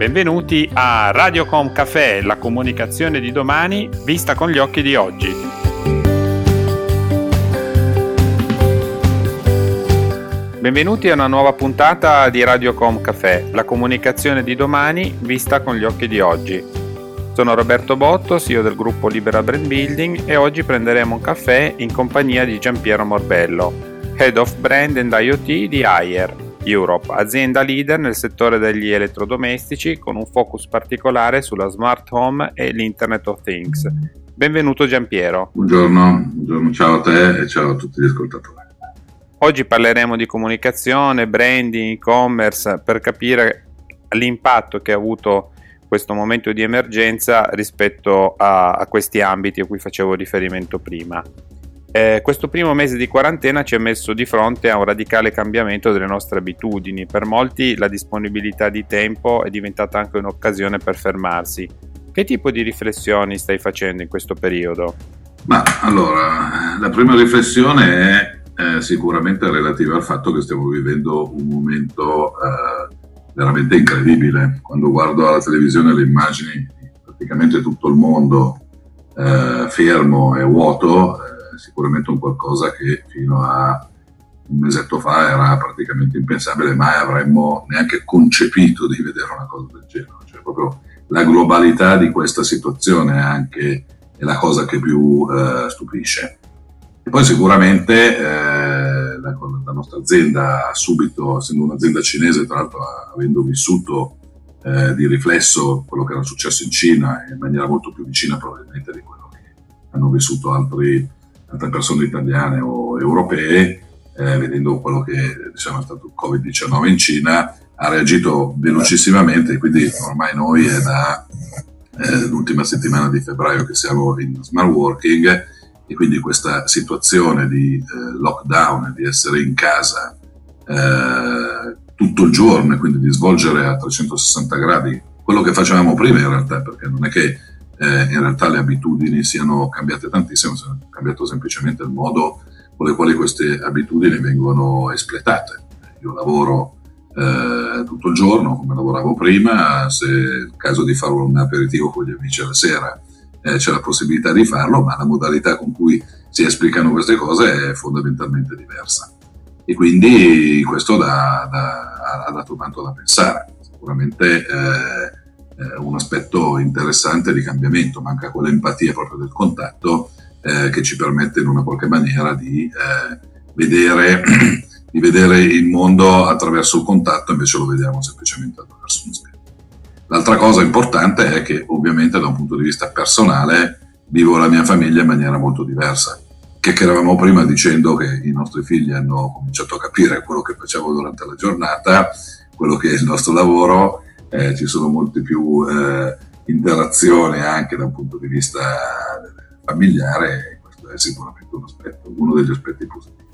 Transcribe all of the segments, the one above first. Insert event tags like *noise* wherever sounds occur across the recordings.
Benvenuti a Radiocom Café, la comunicazione di domani vista con gli occhi di oggi. Benvenuti a una nuova puntata di Radiocom Café, la comunicazione di domani vista con gli occhi di oggi. Sono Roberto Botto, CEO del gruppo Libera Brand Building e oggi prenderemo un caffè in compagnia di Giampiero Morbello, Head of Brand and IoT di Ayer, Europe, azienda leader nel settore degli elettrodomestici con un focus particolare sulla smart home e l'Internet of Things. Benvenuto Giampiero. Buongiorno, buongiorno, ciao a te e ciao a tutti gli ascoltatori. Oggi parleremo di comunicazione, branding, e-commerce per capire l'impatto che ha avuto questo momento di emergenza rispetto a, a questi ambiti a cui facevo riferimento prima. Eh, questo primo mese di quarantena ci ha messo di fronte a un radicale cambiamento delle nostre abitudini. Per molti la disponibilità di tempo è diventata anche un'occasione per fermarsi. Che tipo di riflessioni stai facendo in questo periodo? Ma allora, la prima riflessione è eh, sicuramente relativa al fatto che stiamo vivendo un momento eh, veramente incredibile. Quando guardo alla televisione le immagini di praticamente tutto il mondo eh, fermo e vuoto, sicuramente un qualcosa che fino a un mesetto fa era praticamente impensabile, mai avremmo neanche concepito di vedere una cosa del genere. Cioè, proprio la globalità di questa situazione anche è la cosa che più eh, stupisce. E poi sicuramente eh, la, la, nostra azienda subito, essendo un'azienda cinese, tra l'altro avendo vissuto eh, di riflesso quello che era successo in Cina in maniera molto più vicina probabilmente di quello che hanno vissuto altri altre persone italiane o europee, eh, vedendo quello che diciamo, è stato il Covid-19 in Cina, ha reagito velocissimamente, quindi ormai noi è da eh, l'ultima settimana di febbraio che siamo in smart working e quindi questa situazione di eh, lockdown, di essere in casa eh, tutto il giorno e quindi di svolgere a 360 gradi quello che facevamo prima in realtà, perché non è che eh, in realtà le abitudini siano cambiate tantissimo, è cambiato semplicemente il modo con le quali queste abitudini vengono espletate. Io lavoro eh, tutto il giorno come lavoravo prima, se è il caso di fare un aperitivo con gli amici alla sera eh, c'è la possibilità di farlo, ma la modalità con cui si esplicano queste cose è fondamentalmente diversa. E quindi questo da, da, ha dato tanto da pensare. Sicuramente eh, un aspetto interessante di cambiamento, manca quell'empatia proprio del contatto eh, che ci permette in una qualche maniera di, eh, vedere, *clears throat* di vedere il mondo attraverso il contatto, invece lo vediamo semplicemente attraverso uno schermo. L'altra cosa importante è che ovviamente da un punto di vista personale vivo la mia famiglia in maniera molto diversa. Chiacchieravamo prima dicendo che i nostri figli hanno cominciato a capire quello che facevo durante la giornata, quello che è il nostro lavoro eh, ci sono molte più eh, interazioni anche da un punto di vista familiare e questo è sicuramente un aspetto, uno degli aspetti positivi.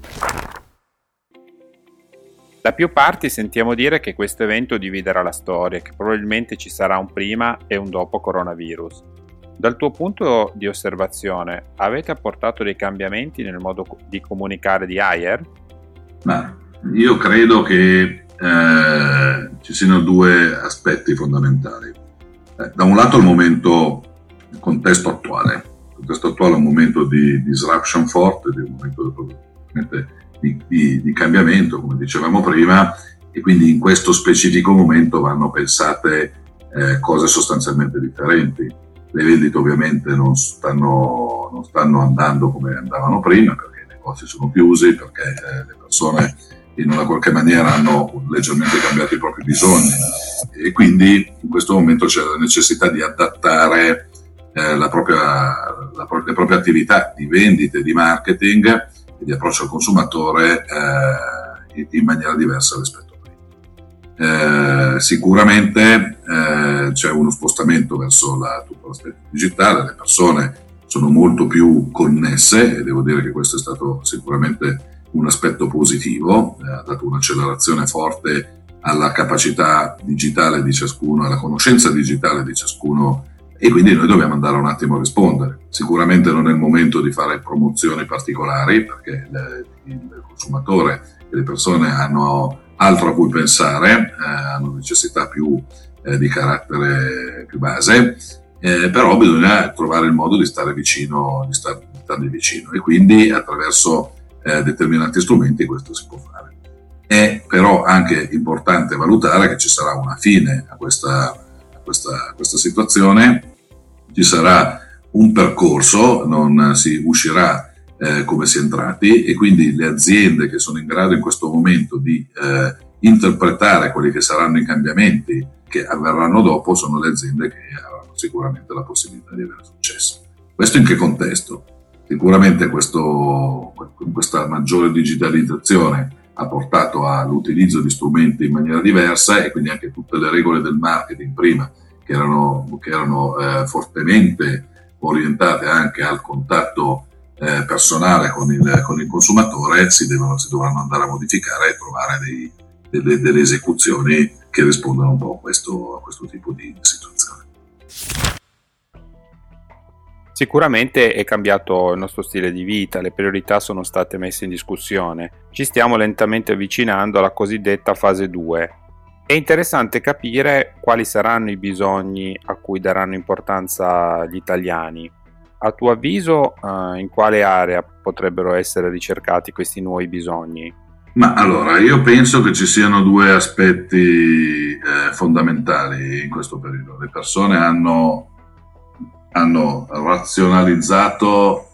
Da più parti sentiamo dire che questo evento dividerà la storia, che probabilmente ci sarà un prima e un dopo coronavirus. Dal tuo punto di osservazione, avete apportato dei cambiamenti nel modo di comunicare di Ayer? Ma io credo che eh, ci siano due aspetti fondamentali. Eh, da un lato il momento, il contesto attuale. Il contesto attuale è un momento di disruption forte, di un momento di, di, di cambiamento, come dicevamo prima, e quindi in questo specifico momento vanno pensate eh, cose sostanzialmente differenti. Le vendite ovviamente non stanno, non stanno, andando come andavano prima perché i negozi sono chiusi, perché eh, le persone in una qualche maniera hanno leggermente cambiato i propri bisogni e quindi in questo momento c'è la necessità di adattare eh, la propria, la, le proprie attività di vendita e di marketing e di approccio al consumatore eh, in maniera diversa rispetto a prima. Eh, sicuramente eh, c'è uno spostamento verso la, tutto l'aspetto digitale, le persone sono molto più connesse e devo dire che questo è stato sicuramente un aspetto positivo, eh, ha dato un'accelerazione forte alla capacità digitale di ciascuno, alla conoscenza digitale di ciascuno e quindi noi dobbiamo andare un attimo a rispondere. Sicuramente non è il momento di fare promozioni particolari perché il consumatore e le persone hanno altro a cui pensare, eh, hanno necessità più eh, di carattere più base, eh, però bisogna trovare il modo di stare vicino, di star, di stargli vicino e quindi attraverso eh, determinati strumenti questo si può fare. È però anche importante valutare che ci sarà una fine a questa, a questa, a questa situazione, ci sarà un percorso, non si uscirà eh, come si è entrati e quindi le aziende che sono in grado in questo momento di eh, interpretare quelli che saranno i cambiamenti che avverranno dopo sono le aziende che avranno sicuramente la possibilità di avere successo. Questo in che contesto? Sicuramente questo, questa maggiore digitalizzazione ha portato all'utilizzo di strumenti in maniera diversa e quindi anche tutte le regole del marketing prima che erano, che erano eh, fortemente orientate anche al contatto eh, personale con il, con il, consumatore si, devono, si dovranno andare a modificare e trovare dei, delle, delle, esecuzioni che rispondano un po' a questo, a questo tipo di situazione. Sicuramente è cambiato il nostro stile di vita, le priorità sono state messe in discussione. Ci stiamo lentamente avvicinando alla cosiddetta fase 2. È interessante capire quali saranno i bisogni a cui daranno importanza gli italiani. A tuo avviso, uh, in quale area potrebbero essere ricercati questi nuovi bisogni? Ma allora, io penso che ci siano due aspetti eh, fondamentali in questo periodo. Le persone hanno hanno razionalizzato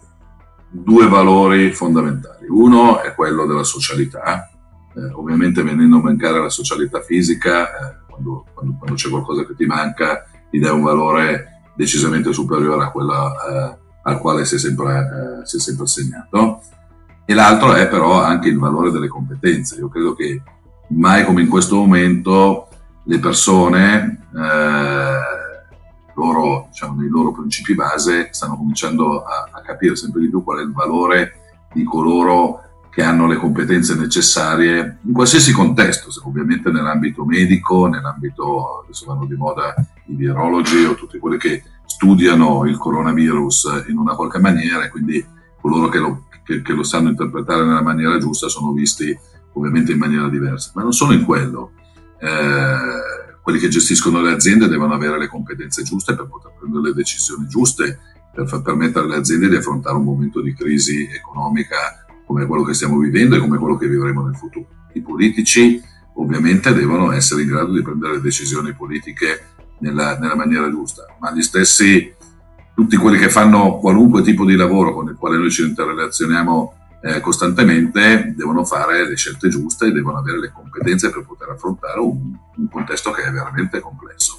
due valori fondamentali. Uno è quello della socialità, eh, ovviamente venendo a mancare la socialità fisica, eh, quando, quando, quando, c'è qualcosa che ti manca, ti dà un valore decisamente superiore a quello eh, al quale si è, sempre, eh, si è sempre assegnato. E l'altro è però anche il valore delle competenze. Io credo che mai come in questo momento le persone eh, loro, diciamo, nei loro principi base stanno cominciando a, a, capire sempre di più qual è il valore di coloro che hanno le competenze necessarie in qualsiasi contesto, ovviamente nell'ambito medico, nell'ambito, adesso vanno di moda i virologi o tutti quelli che studiano il coronavirus in una qualche maniera e quindi coloro che lo, che, che lo sanno interpretare nella maniera giusta sono visti ovviamente in maniera diversa, ma non solo in quello. Eh, quelli che gestiscono le aziende devono avere le competenze giuste per poter prendere le decisioni giuste, per far permettere alle aziende di affrontare un momento di crisi economica come quello che stiamo vivendo e come quello che vivremo nel futuro. I politici ovviamente devono essere in grado di prendere decisioni politiche nella, nella maniera giusta, ma gli stessi, tutti quelli che fanno qualunque tipo di lavoro con il quale noi ci interrelazioniamo eh, costantemente devono fare le scelte giuste e devono avere le competenze per poter affrontare un, un contesto che è veramente complesso.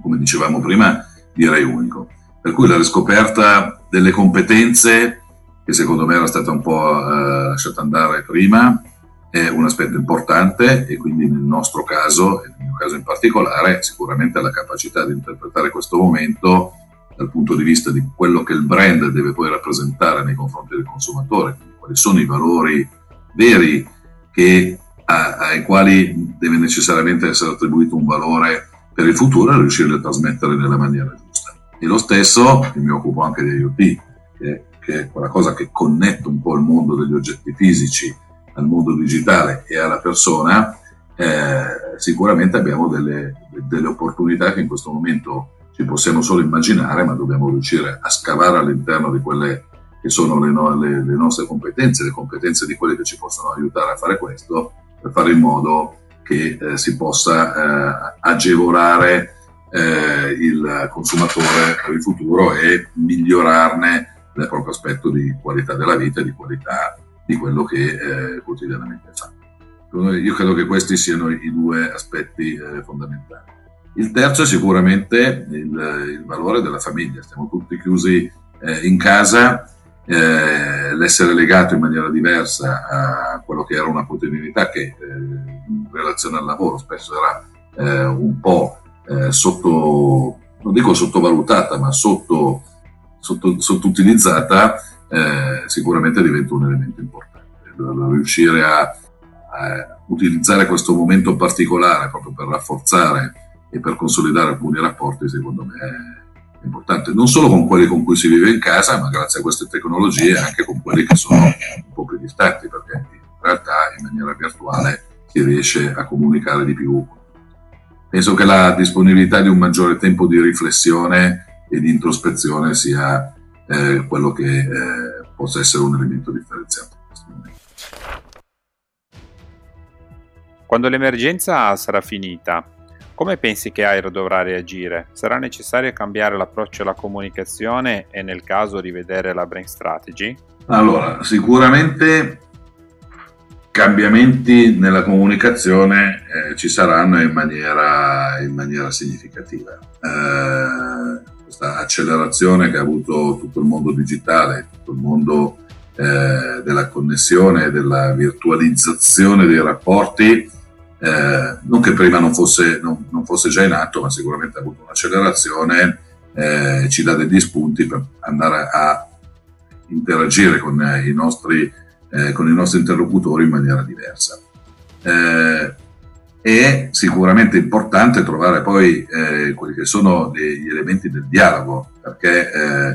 Come dicevamo prima, direi unico. Per cui la riscoperta delle competenze, che secondo me era stata un po' eh, lasciata andare prima, è un aspetto importante e quindi nel nostro caso, e nel mio caso in particolare, sicuramente la capacità di interpretare questo momento dal punto di vista di quello che il brand deve poi rappresentare nei confronti del consumatore, quali sono i valori veri che, a, ai quali deve necessariamente essere attribuito un valore per il futuro e riuscire a trasmettere nella maniera giusta. E lo stesso, mi occupo anche di IoT, che, che è quella cosa che connette un po' il mondo degli oggetti fisici al mondo digitale e alla persona, eh, sicuramente abbiamo delle, delle opportunità che in questo momento ci possiamo solo immaginare, ma dobbiamo riuscire a scavare all'interno di quelle che sono le, no, le, le, nostre competenze, le competenze di quelli che ci possono aiutare a fare questo, per fare in modo che eh, si possa eh, agevolare eh, il consumatore per il futuro e migliorarne il proprio aspetto di qualità della vita e di qualità di quello che eh, quotidianamente fa. Io credo che questi siano i due aspetti eh, fondamentali. Il terzo è sicuramente il, il, valore della famiglia. Stiamo tutti chiusi eh, in casa eh, l'essere legato in maniera diversa a quello che era una quotidianità che eh, in relazione al lavoro spesso era eh, un po' eh, sotto, non dico sottovalutata, ma sotto, sotto, sottoutilizzata, eh, sicuramente diventa un elemento importante. Riuscire a, a utilizzare questo momento particolare proprio per rafforzare e per consolidare alcuni rapporti, secondo me importante, non solo con quelli con cui si vive in casa, ma grazie a queste tecnologie anche con quelli che sono un po' più distanti, perché in realtà in maniera virtuale si riesce a comunicare di più. penso che la disponibilità di un maggiore tempo di riflessione e di introspezione sia eh, quello che eh, possa essere un elemento differenziato. Quando l'emergenza sarà finita, come pensi che Air dovrà reagire? Sarà necessario cambiare l'approccio alla comunicazione e nel caso rivedere la brand strategy? Allora, sicuramente cambiamenti nella comunicazione eh, ci saranno in maniera, in maniera significativa. Eh, questa accelerazione che ha avuto tutto il mondo digitale, tutto il mondo eh, della connessione, della virtualizzazione dei rapporti, eh, non che prima non fosse, non, non fosse, già in atto, ma sicuramente ha avuto un'accelerazione, eh, ci dà degli spunti per andare a interagire con i nostri eh, con i nostri interlocutori in maniera diversa. Eh, è sicuramente importante trovare poi eh, quelli che sono gli elementi del dialogo, perché eh,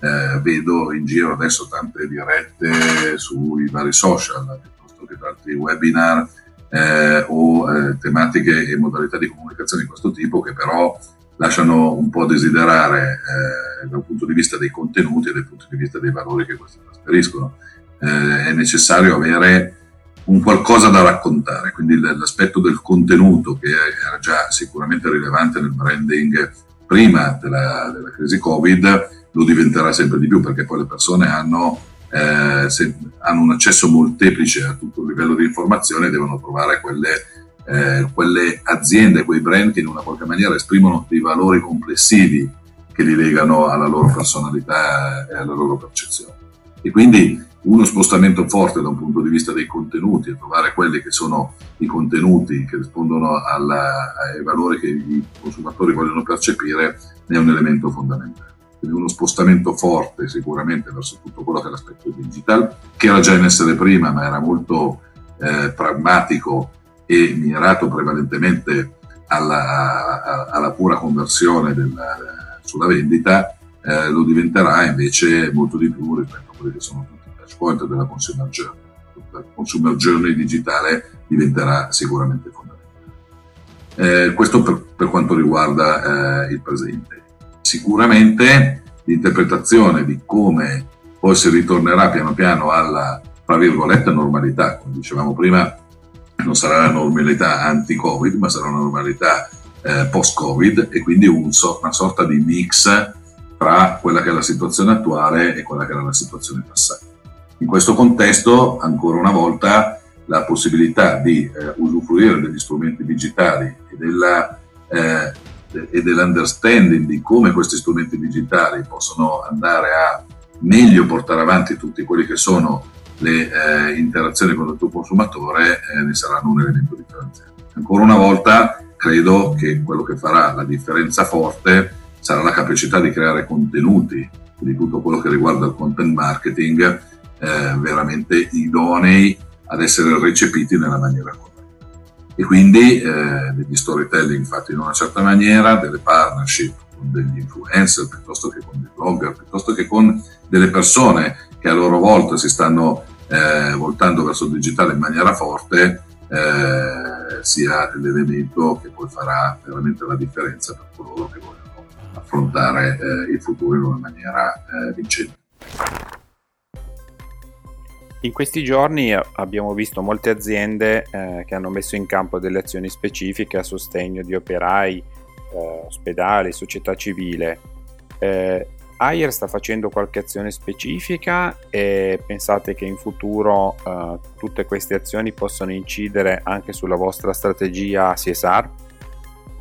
eh, vedo in giro adesso tante dirette sui vari social, piuttosto che tanti webinar eh, o tematiche e modalità di comunicazione di questo tipo che però lasciano un po' desiderare eh, dal punto di vista dei contenuti e dal punto di vista dei valori che questi trasferiscono. Eh, è necessario avere un qualcosa da raccontare, quindi l'aspetto del contenuto che era già sicuramente rilevante nel branding prima della, della crisi Covid lo diventerà sempre di più perché poi le persone hanno, eh, se, hanno un accesso molteplice a tutto il livello di informazione devono trovare quelle, eh, quelle aziende, quei brand che in una qualche maniera esprimono dei valori complessivi che li legano alla loro personalità e alla loro percezione. E quindi uno spostamento forte da un punto di vista dei contenuti e trovare quelli che sono i contenuti che rispondono alla, ai valori che i consumatori vogliono percepire è un elemento fondamentale. Quindi uno spostamento forte sicuramente verso tutto quello che è l'aspetto digital, che era già in essere prima, ma era molto eh, pragmatico e mirato prevalentemente alla, alla pura conversione della, sulla vendita, eh, lo diventerà invece molto di più rispetto a quelli che sono tutti point della consumer journey. La consumer journey digitale diventerà sicuramente fondamentale. Eh, questo per, per, quanto riguarda eh, il presente. Sicuramente l'interpretazione di come poi si ritornerà piano piano alla, tra virgolette, normalità, come dicevamo prima, non sarà la normalità anti-Covid, ma sarà una normalità eh, post-Covid e quindi un una sorta di mix tra quella che è la situazione attuale e quella che era la situazione passata. In questo contesto, ancora una volta, la possibilità di eh, usufruire degli strumenti digitali e, della, eh, e dell'understanding di come questi strumenti digitali possono andare a meglio portare avanti tutti quelli che sono le eh, interazioni con il tuo consumatore eh, ne saranno un elemento differenziale. Ancora una volta credo che quello che farà la differenza forte sarà la capacità di creare contenuti di tutto quello che riguarda il content marketing eh, veramente idonei ad essere recepiti nella maniera corretta. E quindi eh, degli storytelling fatti in una certa maniera, delle partnership con degli influencer piuttosto che con dei blogger, piuttosto che con delle persone che a loro volta si stanno eh, voltando verso il digitale in maniera forte, eh, sia l'elemento che poi farà veramente la differenza per coloro che vogliono affrontare eh, il futuro in una maniera eh, vincente. In questi giorni abbiamo visto molte aziende eh, che hanno messo in campo delle azioni specifiche a sostegno di operai, eh, ospedali, società civile. Eh, Ayer sta facendo qualche azione specifica e pensate che in futuro eh, tutte queste azioni possano incidere anche sulla vostra strategia CSR?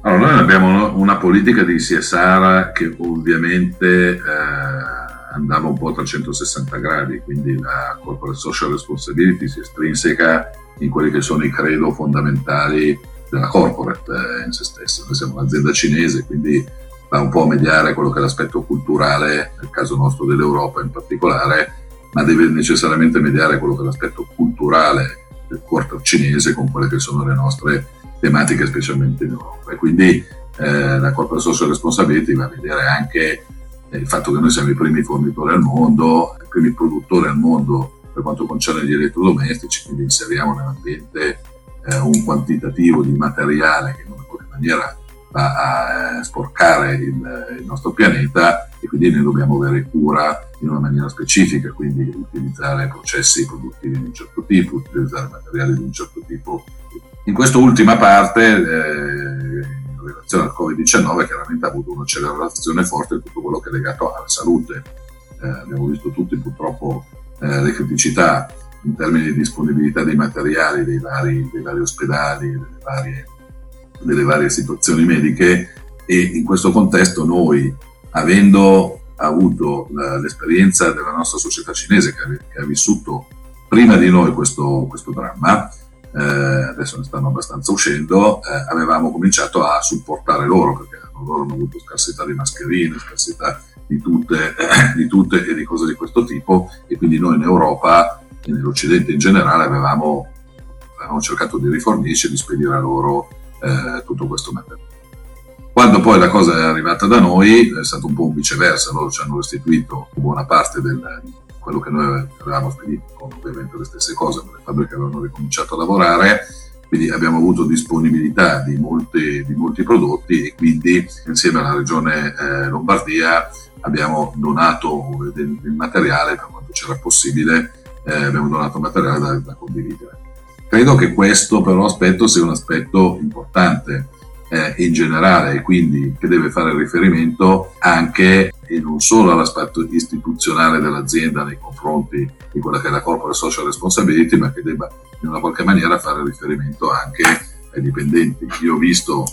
Allora, noi abbiamo una politica di CSR che ovviamente eh, andava un po' a 360 gradi, quindi la corporate social responsibility si estrinseca in quelli che sono i credo fondamentali della corporate eh, in se stessa. Noi siamo un'azienda cinese, quindi va un po' a mediare quello che è l'aspetto culturale, nel caso nostro dell'Europa in particolare, ma deve necessariamente mediare quello che è l'aspetto culturale del corpo cinese con quelle che sono le nostre tematiche, specialmente in Europa. E quindi eh, la corporate social responsibility va a vedere anche il fatto che noi siamo i primi fornitori al mondo, i primi produttori al mondo per quanto concerne gli elettrodomestici, quindi inseriamo nell'ambiente eh, un quantitativo di materiale che in una maniera va a eh, sporcare il, il, nostro pianeta e quindi noi dobbiamo avere cura in una maniera specifica, quindi utilizzare processi produttivi di un certo tipo, utilizzare materiali di un certo tipo. In questa ultima parte, eh, relazione al Covid-19, chiaramente ha avuto un'accelerazione forte in tutto quello che è legato alla salute. Eh, abbiamo visto tutti purtroppo eh, le criticità in termini di disponibilità dei materiali dei vari, dei vari ospedali, delle varie, delle varie situazioni mediche e in questo contesto noi, avendo avuto l'esperienza della nostra società cinese che ha, che ha vissuto prima di noi questo, questo dramma, eh, adesso ne stanno abbastanza uscendo, eh, avevamo cominciato a supportare loro perché loro hanno avuto scarsità di mascherine, scarsità di tutte, eh, *clears throat* di tutte e di cose di questo tipo e quindi noi in Europa e nell'Occidente in generale avevamo, avevamo cercato di rifornirci e di spedire a loro eh, tutto questo materiale. Quando poi la cosa è arrivata da noi è stato un po' un viceversa, loro ci hanno restituito buona parte di quello che noi avevamo spedito, con ovviamente le stesse cose, ma le fabbriche avevano ricominciato a lavorare, quindi abbiamo avuto disponibilità di molti, di molti prodotti e quindi insieme alla regione eh, Lombardia abbiamo donato del, del materiale per quanto c'era possibile eh, abbiamo donato materiale da, da, condividere. Credo che questo però aspetto sia un aspetto importante eh, in generale e quindi che deve fare riferimento anche e non solo all'aspetto istituzionale dell'azienda nei confronti di quella che è la corporate social responsibility, ma che debba in una qualche maniera fare riferimento anche ai dipendenti. Io ho visto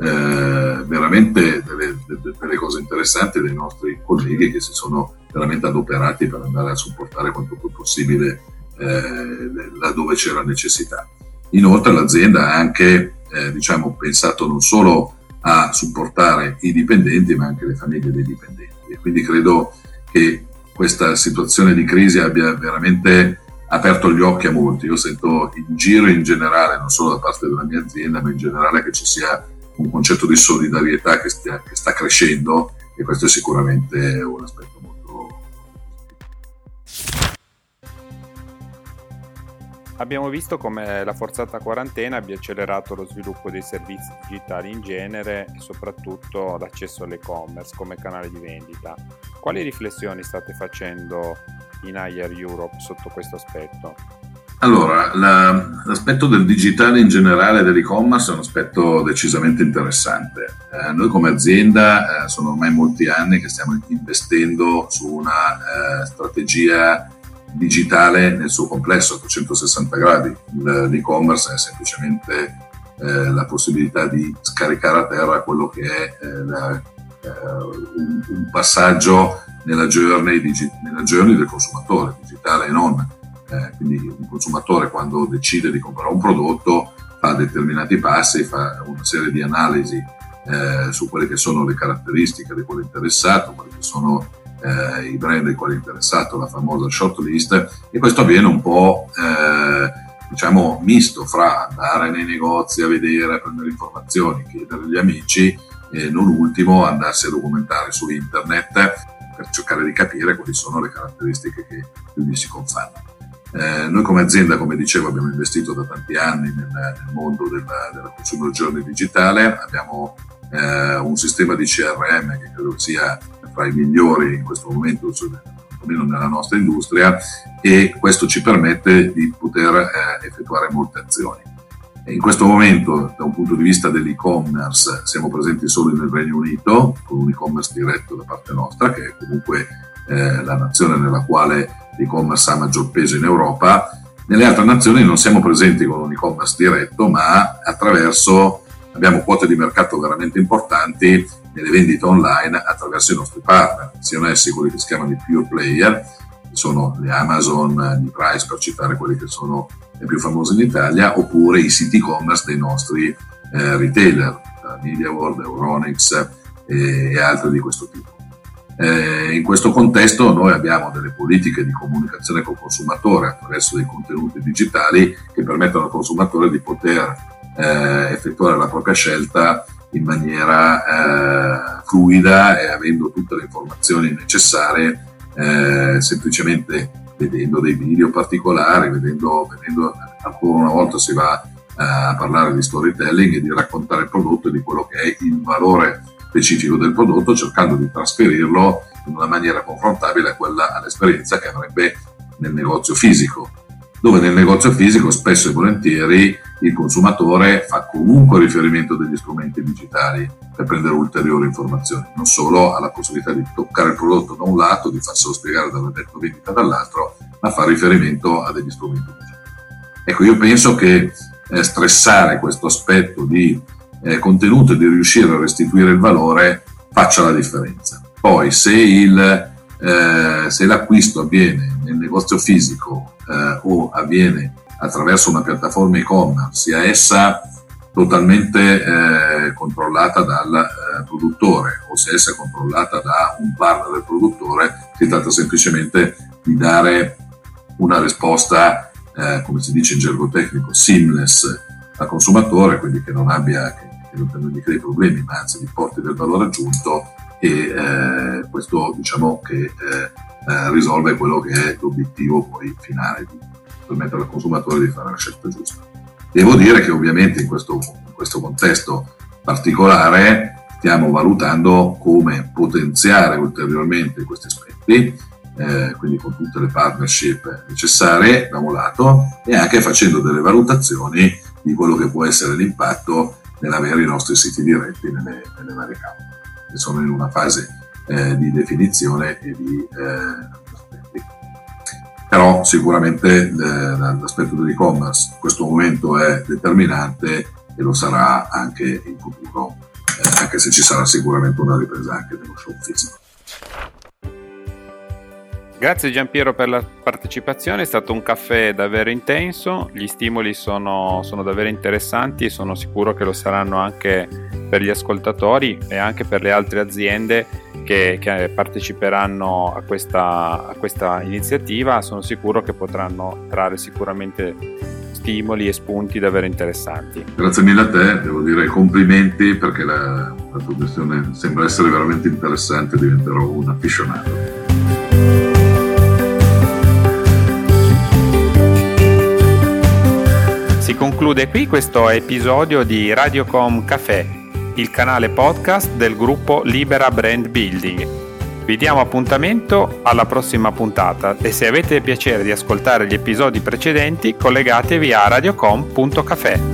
eh, veramente delle, delle, cose interessanti dei nostri colleghi che si sono veramente adoperati per andare a supportare quanto più possibile eh, laddove c'era necessità. Inoltre l'azienda ha anche eh, diciamo, pensato non solo a supportare i dipendenti ma anche le famiglie dei dipendenti e quindi credo che questa situazione di crisi abbia veramente aperto gli occhi a molti. Io sento in giro in generale, non solo da parte della mia azienda, ma in generale che ci sia un concetto di solidarietà che, stia, che sta crescendo e questo è sicuramente un aspetto molto Abbiamo visto come la forzata quarantena abbia accelerato lo sviluppo dei servizi digitali in genere e soprattutto l'accesso all'e-commerce come canale di vendita. Quali riflessioni state facendo in Higher Europe sotto questo aspetto? Allora, la, l'aspetto del digitale in generale dell'e-commerce è un aspetto decisamente interessante. Eh, noi come azienda eh, sono ormai molti anni che stiamo investendo su una eh, strategia digitale nel suo complesso a 360 gradi. L'e-commerce è semplicemente eh, la possibilità di scaricare a terra quello che è eh, la, eh, un, un, passaggio nella journey, digi- nella journey del consumatore, digitale e non eh, quindi un consumatore quando decide di comprare un prodotto fa determinati passi, fa una serie di analisi eh, su quelle che sono le caratteristiche di quello interessato, quali sono eh, i brand ai quali è interessato, la famosa shortlist, e questo avviene un po' eh, diciamo misto fra andare nei negozi a vedere, a prendere informazioni, chiedere agli amici e non ultimo andarsi a documentare su internet per cercare di capire quali sono le caratteristiche che più gli si confanno. Eh, noi come azienda, come dicevo, abbiamo investito da tanti anni nel, nel mondo della, della consumer journey digitale, abbiamo eh, un sistema di CRM che credo sia fra i migliori in questo momento, almeno nella nostra industria, e questo ci permette di poter eh, effettuare molte azioni. In questo momento, da un punto di vista dell'e-commerce, siamo presenti solo nel Regno Unito, con un e-commerce diretto da parte nostra, che è comunque eh, la nazione nella quale l'e-commerce ha maggior peso in Europa. Nelle altre nazioni non siamo presenti con un e-commerce diretto, ma attraverso abbiamo quote di mercato veramente importanti nelle vendite online attraverso i nostri partner, siano essi quelli che si chiamano i pure player, che sono le Amazon, i Price per citare quelli che sono i più famosi in Italia, oppure i siti e-commerce dei nostri eh, retailer, MediaWorld, Euronics eh, e altri di questo tipo. Eh, in questo contesto noi abbiamo delle politiche di comunicazione col consumatore attraverso dei contenuti digitali che permettono al consumatore di poter eh, effettuare la propria scelta in maniera eh, fluida e avendo tutte le informazioni necessarie eh, semplicemente vedendo dei video particolari, vedendo, vedendo ancora una volta si va a parlare di storytelling e di raccontare il prodotto e di quello che è il valore specifico del prodotto, cercando di trasferirlo in una maniera confrontabile a quella, all'esperienza che avrebbe nel negozio fisico, dove nel negozio fisico spesso e volentieri il consumatore fa comunque riferimento degli strumenti digitali per prendere ulteriori informazioni, non solo alla possibilità di toccare il prodotto da un lato, di farselo spiegare dalla detto vendita dall'altro, ma fa riferimento a degli strumenti digitali. Ecco, io penso che eh, stressare questo aspetto di eh, contenuto e di riuscire a restituire il valore faccia la differenza. Poi se, il, eh, se l'acquisto avviene nel negozio fisico eh, o avviene attraverso una piattaforma e-commerce, sia essa totalmente eh, controllata dal eh, produttore o se essa è controllata da un partner del produttore, si tratta semplicemente di dare una risposta eh, come si dice in gergo tecnico, seamless al consumatore, quindi che non abbia, che, che non crei problemi, ma anzi gli porti del valore aggiunto e eh, questo diciamo che eh, risolve quello che è l'obiettivo poi finale di permettere al consumatore di fare la scelta giusta. Devo dire che ovviamente in questo, in questo contesto particolare stiamo valutando come potenziare ulteriormente questi aspetti eh, quindi con tutte le partnership necessarie da un lato e anche facendo delle valutazioni di quello che può essere l'impatto nell'avere i nostri siti diretti nelle, nelle varie camere, che sono in una fase eh, di definizione e di eh, aspetti. Però sicuramente eh, l'aspetto dell'e-commerce in questo momento è determinante e lo sarà anche in futuro, eh, anche se ci sarà sicuramente una ripresa anche dello show fisico. Grazie Giampiero per la partecipazione, è stato un caffè davvero intenso, gli stimoli sono, sono, davvero interessanti e sono sicuro che lo saranno anche per gli ascoltatori e anche per le altre aziende che, che parteciperanno a questa, a questa iniziativa, sono sicuro che potranno trarre sicuramente stimoli e spunti davvero interessanti. Grazie mille a te, devo dire complimenti perché la, la tua sembra essere veramente interessante, diventerò un appassionato. Si conclude qui questo episodio di Radiocom Café, il canale podcast del gruppo Libera Brand Building. Vi diamo appuntamento alla prossima puntata e se avete piacere di ascoltare gli episodi precedenti collegatevi a radiocom.café.